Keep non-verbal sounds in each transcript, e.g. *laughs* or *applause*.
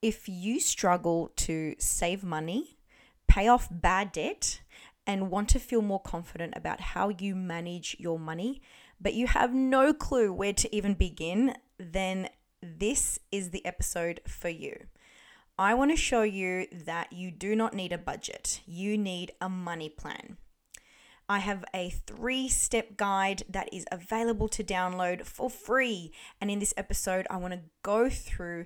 If you struggle to save money, pay off bad debt, and want to feel more confident about how you manage your money, but you have no clue where to even begin, then this is the episode for you. I want to show you that you do not need a budget, you need a money plan. I have a three step guide that is available to download for free. And in this episode, I want to go through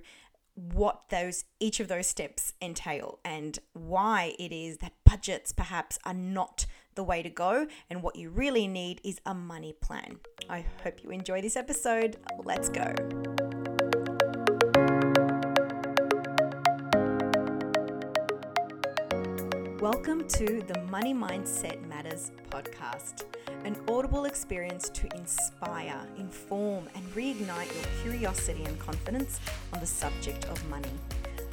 what those each of those steps entail and why it is that budgets perhaps are not the way to go and what you really need is a money plan. I hope you enjoy this episode. Let's go. Welcome to the Money Mindset Matters podcast, an audible experience to inspire, reignite your curiosity and confidence on the subject of money.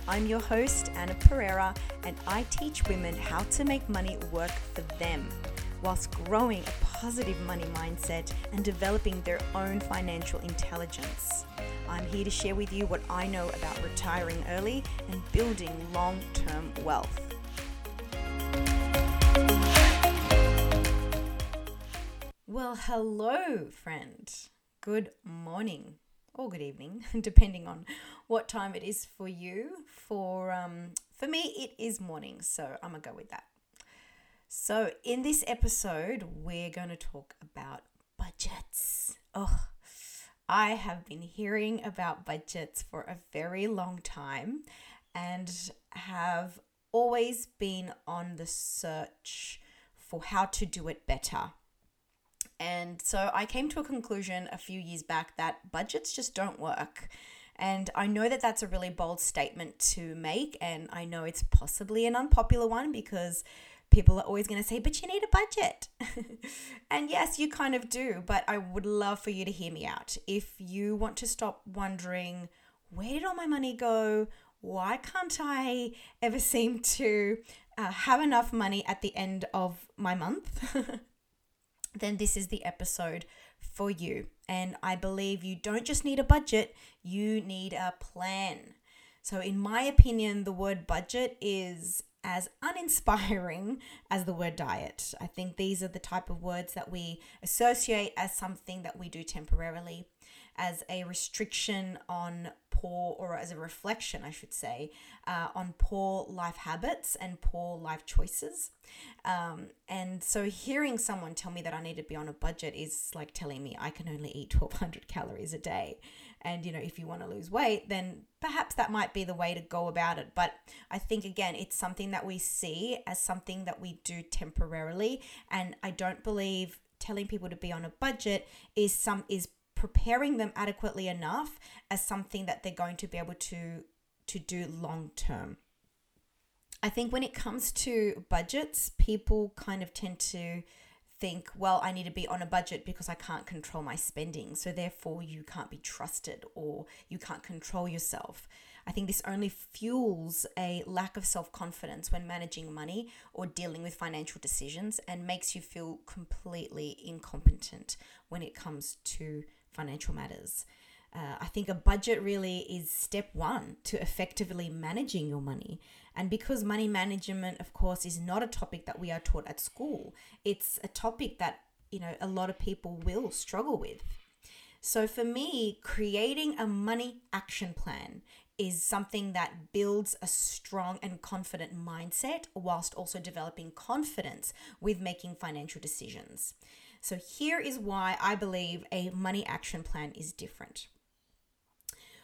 I'm your host, Anna Pereira, and I teach women how to make money work for them whilst growing a positive money mindset and developing their own financial intelligence. I'm here to share with you what I know about retiring early and building long term wealth. Well, hello, friend. Good morning or good evening, *laughs* depending on what time it is for you. For um, for me, it is morning, so I'm gonna go with that. So, in this episode, we're to talk about budgets. Oh, I have been hearing about budgets for a very long time and have always been on the search for how to do it better. And so I came to a conclusion a few years back that budgets just don't work. And I know that that's a really bold statement to make, and I know it's possibly an unpopular one because people are always going to say, but you need a budget. *laughs* and yes, you kind of do, but I would love for you to hear me out. If you want to stop wondering, where did all my money go? Why can't I ever seem to uh, have enough money at the end of my month? *laughs* then this is the episode for you. And I believe you don't just need a budget, you need a plan. So, in my opinion, the word budget is as uninspiring *laughs* as the word diet. I think these are the type of words that we associate as something that we do temporarily, as a restriction on poor, or as a reflection, I should say, uh, on poor life habits and poor life choices. Um, and so hearing someone tell me that I need to be on a budget is like telling me I can only eat *laughs* 1200 calories a day. And, you know, if you want to lose weight, then perhaps that might be the way to go about it. But I think, again, it's something that we see as something that we do temporarily. And I don't believe telling people to be on a budget is some is preparing them adequately enough as something that they're going to be able to to do long term. I think when it comes to budgets, people kind of tend to think, well, I need to be on a budget because I can't control my spending. So therefore, you can't be trusted or you can't control yourself. I think this only fuels a lack of self confidence when managing money or dealing with financial decisions and makes you feel completely incompetent when it comes to financial matters. Uh, I think a budget really is step one to effectively managing your money. And because money management, of course, is not a topic that we are taught at school, it's a topic that, you know, a lot of people will struggle with. So for me, creating a money action plan is something that builds a strong and confident mindset whilst also developing confidence with making financial decisions. So, here is why I believe a money action plan is different.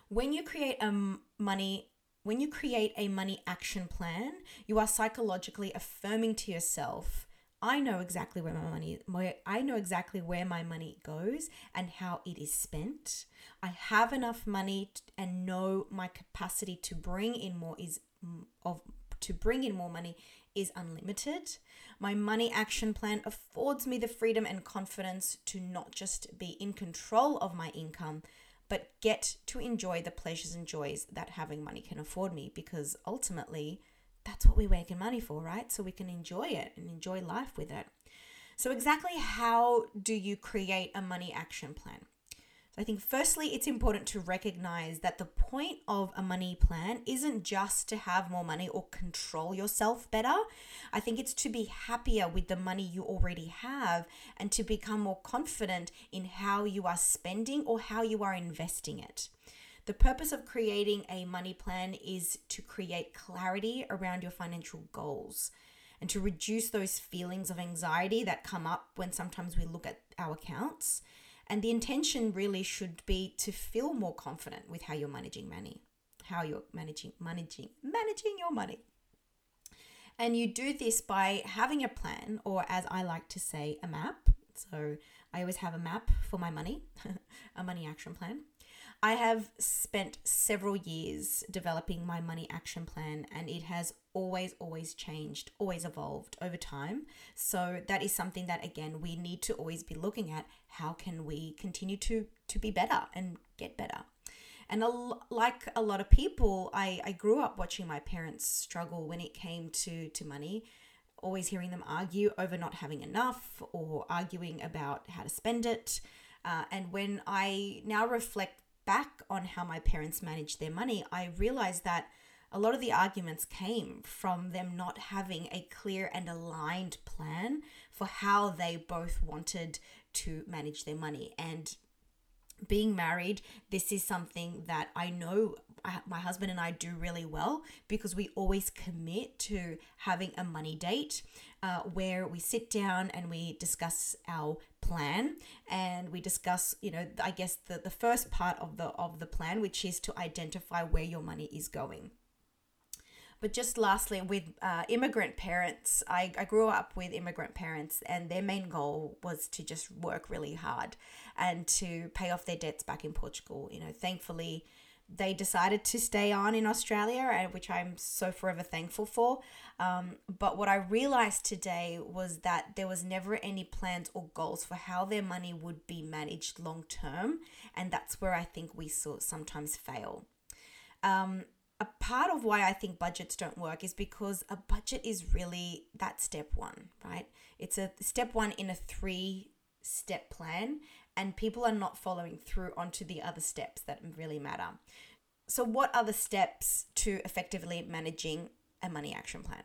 When you create a money when you create a money action plan, you are psychologically affirming to yourself, I know exactly where my money where I know exactly where my money goes and how it is spent. I have enough money and know my capacity to bring in more is of to bring in more money is unlimited. My money action plan affords me the freedom and confidence to not just be in control of my income, but get to enjoy the pleasures and joys that having money can afford me because ultimately that's what we're making money for, right? So we can enjoy it and enjoy life with it. So, exactly how do you create a money action plan? I think, firstly, it's important to recognize that the point of a money plan isn't just to have more money or control yourself better. I think it's to be happier with the money you already have and to become more confident in how you are spending or how you are investing it. The purpose of creating a money plan is to create clarity around your financial goals and to reduce those feelings of anxiety that come up when sometimes we look at our accounts and the intention really should be to feel more confident with how you're managing money, how you're managing managing managing your money. And you do this by having a plan, or as I like to say, a map. So I always have a map for my money, *laughs* a money action plan. I have spent several years developing my money action plan, and it has always, always changed, always evolved over time. So that is something that again we need to always be looking at. How can we continue to to be better and get better? And a, like a lot of people, I, I grew up watching my parents struggle when it came to to money always hearing them argue over not having enough or arguing about how to spend it. Uh, and when I now reflect back on how my parents managed their money, I realized that a lot of the arguments came from them not having a clear and aligned plan for how they both wanted to manage their money. And being married, this is something that I know my husband and I do really well because we always commit to having a money date uh, where we sit down and we discuss our plan and we discuss you know i guess the, the first part of the of the plan which is to identify where your money is going but just lastly, with uh, immigrant parents, I, I grew up with immigrant parents, and their main goal was to just work really hard and to pay off their debts back in Portugal. You know, thankfully, they decided to stay on in Australia, which I'm so forever thankful for. Um, but what I realized today was that there was never any plans or goals for how their money would be managed long term, and that's where I think we sort sometimes fail. Um, a part of why I think budgets don't work is because a budget is really that step one, right? It's a step one in a three step plan, and people are not following through onto the other steps that really matter. So, what are the steps to effectively managing a money action plan?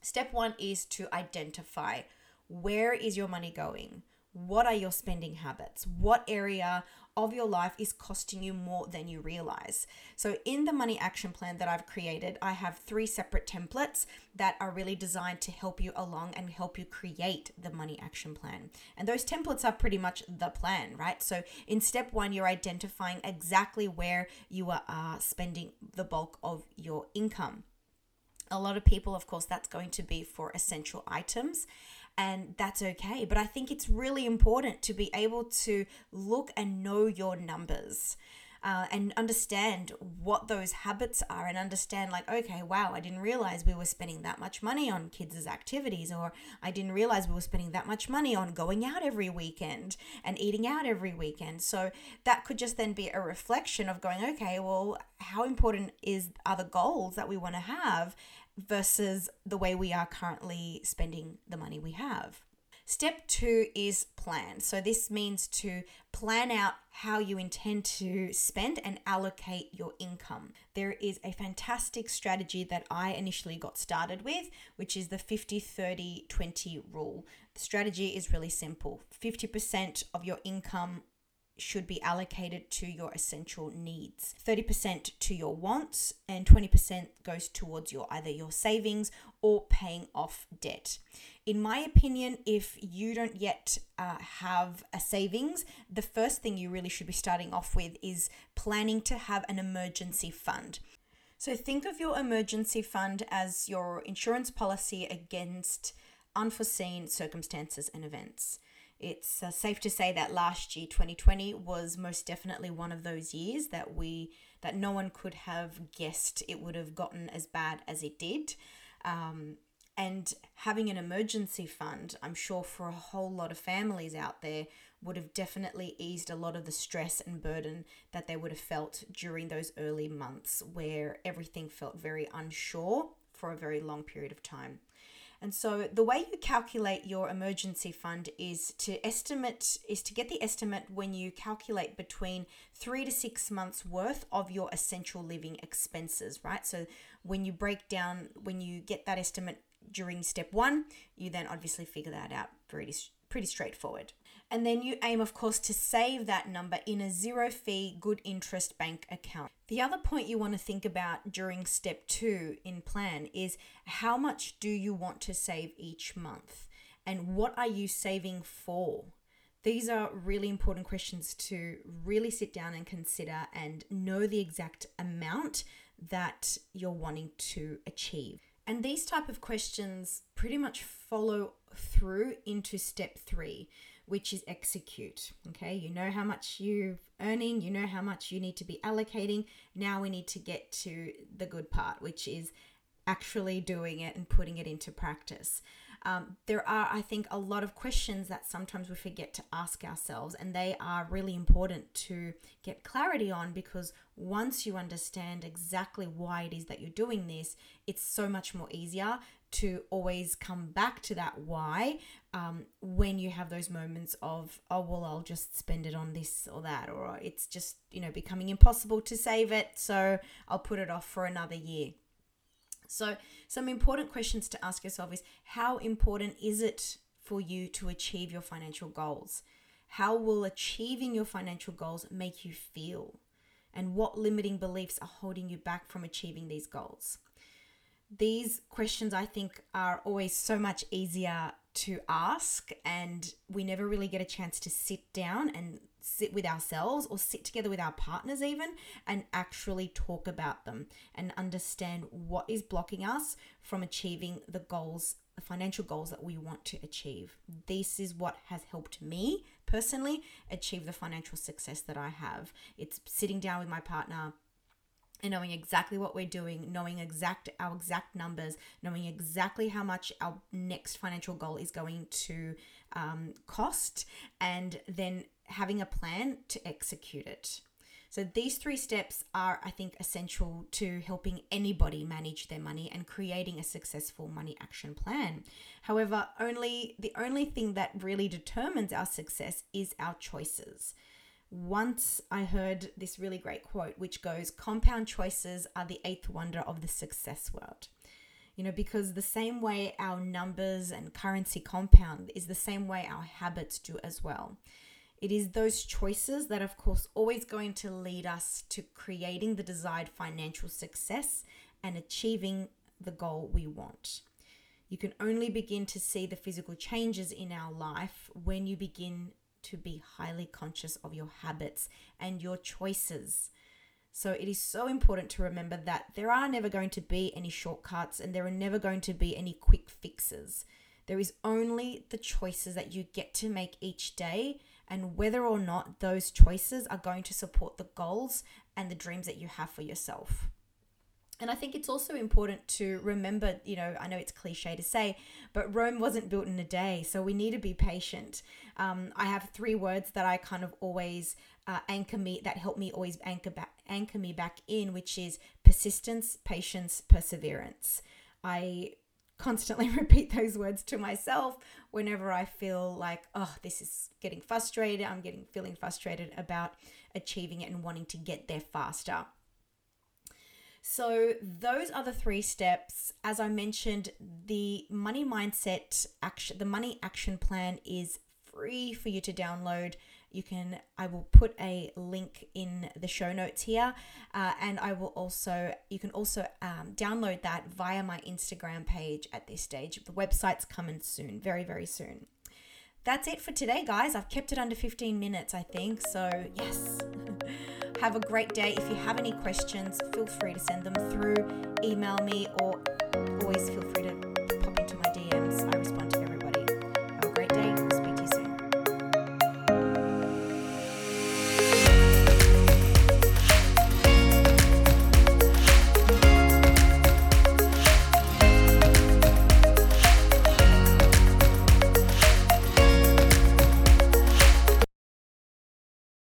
Step one is to identify where is your money going? What are your spending habits? What area of your life is costing you more than you realize. So, in the money action plan that I've created, I have three separate templates that are really designed to help you along and help you create the money action plan. And those templates are pretty much the plan, right? So, in step one, you're identifying exactly where you are uh, spending the bulk of your income. A lot of people, of course, that's going to be for essential items and that's okay. But I think it's really important to be able to look and know your numbers. Uh, and understand what those habits are and understand like okay wow i didn't realize we were spending that much money on kids' activities or i didn't realize we were spending that much money on going out every weekend and eating out every weekend so that could just then be a reflection of going okay well how important is are the goals that we want to have versus the way we are currently spending the money we have. Step two is plan. So, this means to plan out how you intend to spend and allocate your income. There is a fantastic strategy that I initially got started with, which is the 50 30 20 rule. The strategy is really simple 50% of your income should be allocated to your essential needs. 30% to your wants and 20% goes towards your either your savings or paying off debt. In my opinion if you don't yet uh, have a savings the first thing you really should be starting off with is planning to have an emergency fund. So think of your emergency fund as your insurance policy against unforeseen circumstances and events it's uh, safe to say that last year 2020 was most definitely one of those years that we that no one could have guessed it would have gotten as bad as it did. Um, and having an emergency fund i'm sure for a whole lot of families out there would have definitely eased a lot of the stress and burden that they would have felt during those early months where everything felt very unsure for a very long period of time And so the way you calculate your emergency fund is to estimate is to get the estimate when you calculate between 3 to 6 months worth of your essential living expenses, right? So when you break down when you get that estimate during step 1, you then obviously figure that out pretty pretty straightforward. And then you aim, of course, to save that number in a zero fee, good interest bank account. The other point you want to think about during step two in plan is how much do you want to save each month? And what are you saving for? These are really important questions to really sit down and consider and know the exact amount that you're wanting to achieve. And these type of questions pretty much follow through into step 3 which is execute. Okay, you know how much you're earning, you know how much you need to be allocating. Now we need to get to the good part, which is actually doing it and putting it into practice. Um, there are, I think, a lot of questions that sometimes we forget to ask ourselves, and they are really important to get clarity on because once you understand exactly why it is that you're doing this, it's so much more easier to always come back to that why um, when you have those moments of oh well i'll just spend it on this or that or it's just you know becoming impossible to save it so i'll put it off for another year so some important questions to ask yourself is how important is it for you to achieve your financial goals? How will achieving your financial goals make you feel? And what limiting beliefs are holding you back from achieving these goals? These questions I think are always so much easier to ask, and we never really get a chance to sit down and sit with ourselves or sit together with our partners, even and actually talk about them and understand what is blocking us from achieving the goals, the financial goals that we want to achieve. This is what has helped me personally achieve the financial success that I have. It's sitting down with my partner and knowing exactly what we're doing, knowing exact our exact numbers, knowing exactly how much our next financial goal is going to um, cost, and then having a plan to execute it. So these three steps are, I think, essential to helping anybody manage their money and creating a successful money action plan. However, only the only thing that really determines our success is our choices once I heard this really great quote, which goes, Compound choices are the eighth wonder of the success world. You know, because the same way our numbers and currency compound is the same way our habits do as well. It is those choices that, of course, always going to lead us to creating the desired financial success and achieving the goal we want. You can only begin to see the physical changes in our life when you begin to be highly conscious of your habits and your choices. So it is so important to remember that there are never going to be any shortcuts and there are never going to be any quick fixes. There is only the choices that you get to make each day and whether or not those choices are going to support the goals and the dreams that you have for yourself. And I think it's also important to remember, you know, I know it's cliche to say, but Rome wasn't built in a day. So we need to be patient. Um, I have three words that I kind of always uh, anchor me, that help me always anchor back, anchor me back in, which is persistence, patience, perseverance. I constantly *laughs* repeat those words to myself whenever I feel like, oh, this is getting frustrated. I'm getting feeling frustrated about achieving it and wanting to get there faster. So, those are the three steps. As I mentioned, the money mindset action, the money action plan is free for you to download. You can, I will put a link in the show notes here, uh, and I will also, you can also um, download that via my Instagram page at this stage. The website's coming soon, very, very soon. That's it for today, guys. I've kept it under 15 minutes, I think. So, yes. *laughs* Have a great day. If you have any questions, feel free to send them through, email me, or always feel free to pop into my DMs. I